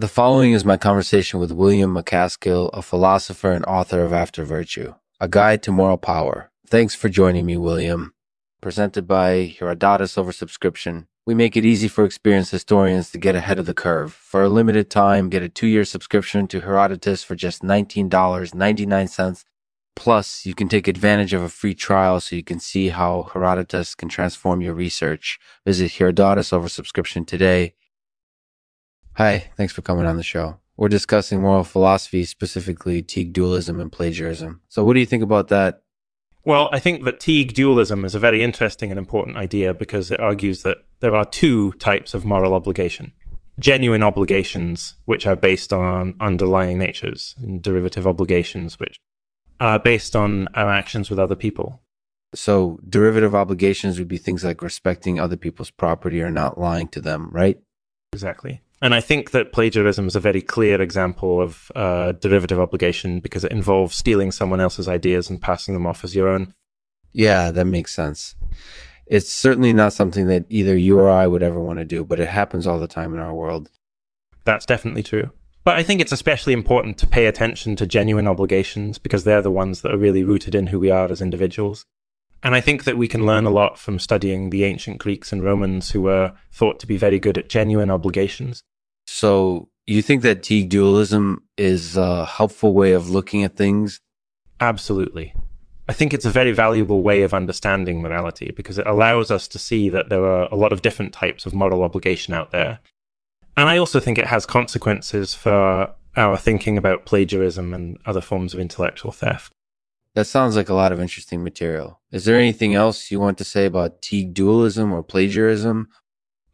The following is my conversation with William MacAskill, a philosopher and author of After Virtue, a guide to moral power. Thanks for joining me, William. Presented by Herodotus Oversubscription, we make it easy for experienced historians to get ahead of the curve. For a limited time, get a two year subscription to Herodotus for just $19.99. Plus, you can take advantage of a free trial so you can see how Herodotus can transform your research. Visit Herodotus Oversubscription today Hi, thanks for coming on the show. We're discussing moral philosophy, specifically Teague dualism and plagiarism. So, what do you think about that? Well, I think that Teague dualism is a very interesting and important idea because it argues that there are two types of moral obligation genuine obligations, which are based on underlying natures, and derivative obligations, which are based on our actions with other people. So, derivative obligations would be things like respecting other people's property or not lying to them, right? Exactly. And I think that plagiarism is a very clear example of uh, derivative obligation because it involves stealing someone else's ideas and passing them off as your own. Yeah, that makes sense. It's certainly not something that either you or I would ever want to do, but it happens all the time in our world. That's definitely true. But I think it's especially important to pay attention to genuine obligations because they're the ones that are really rooted in who we are as individuals. And I think that we can learn a lot from studying the ancient Greeks and Romans who were thought to be very good at genuine obligations. So, you think that Teague dualism is a helpful way of looking at things? Absolutely. I think it's a very valuable way of understanding morality because it allows us to see that there are a lot of different types of moral obligation out there. And I also think it has consequences for our thinking about plagiarism and other forms of intellectual theft. That sounds like a lot of interesting material. Is there anything mm-hmm. else you want to say about Teague dualism or plagiarism?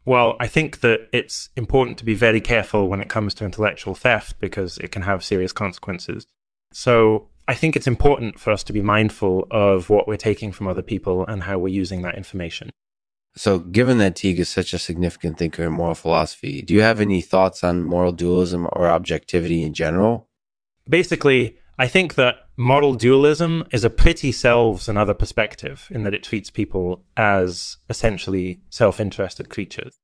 Well, I think that it's important to be very careful when it comes to intellectual theft because it can have serious consequences. So I think it's important for us to be mindful of what we're taking from other people and how we're using that information. So, given that Teague is such a significant thinker in moral philosophy, do you have any thoughts on moral dualism or objectivity in general? Basically, I think that moral dualism is a pretty selves another perspective in that it treats people as essentially self interested creatures.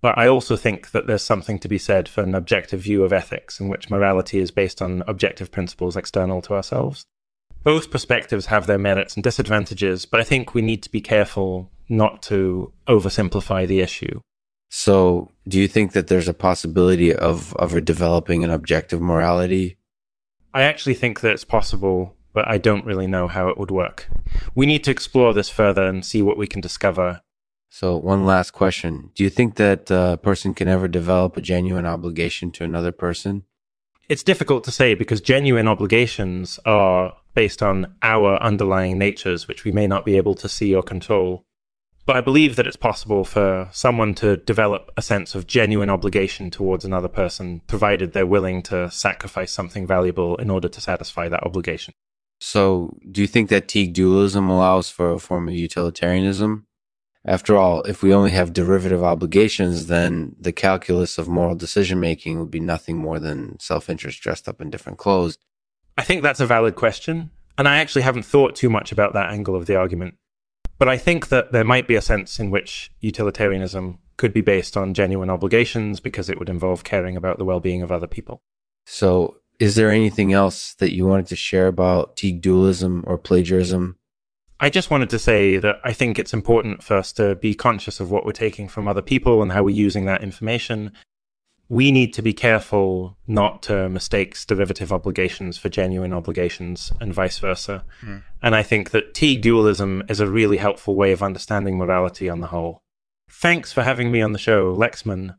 But I also think that there's something to be said for an objective view of ethics in which morality is based on objective principles external to ourselves. Both perspectives have their merits and disadvantages, but I think we need to be careful not to oversimplify the issue. So, do you think that there's a possibility of, of developing an objective morality I actually think that it's possible, but I don't really know how it would work. We need to explore this further and see what we can discover. So, one last question Do you think that a person can ever develop a genuine obligation to another person? It's difficult to say because genuine obligations are based on our underlying natures, which we may not be able to see or control. But I believe that it's possible for someone to develop a sense of genuine obligation towards another person, provided they're willing to sacrifice something valuable in order to satisfy that obligation. So, do you think that Teague dualism allows for a form of utilitarianism? After all, if we only have derivative obligations, then the calculus of moral decision making would be nothing more than self interest dressed up in different clothes. I think that's a valid question. And I actually haven't thought too much about that angle of the argument. But I think that there might be a sense in which utilitarianism could be based on genuine obligations because it would involve caring about the well being of other people. So, is there anything else that you wanted to share about Teague dualism or plagiarism? I just wanted to say that I think it's important for us to be conscious of what we're taking from other people and how we're using that information we need to be careful not to mistake derivative obligations for genuine obligations and vice versa. Mm. And I think that Teague dualism is a really helpful way of understanding morality on the whole. Thanks for having me on the show, Lexman.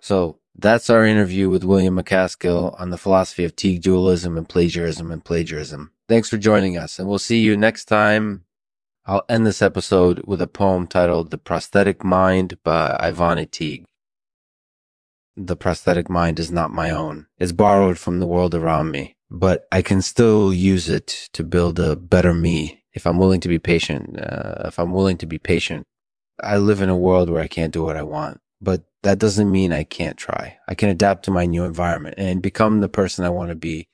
So that's our interview with William MacAskill on the philosophy of Teague dualism and plagiarism and plagiarism. Thanks for joining us, and we'll see you next time. I'll end this episode with a poem titled The Prosthetic Mind by Ivana Teague the prosthetic mind is not my own. It's borrowed from the world around me, but I can still use it to build a better me if I'm willing to be patient. Uh, if I'm willing to be patient, I live in a world where I can't do what I want, but that doesn't mean I can't try. I can adapt to my new environment and become the person I want to be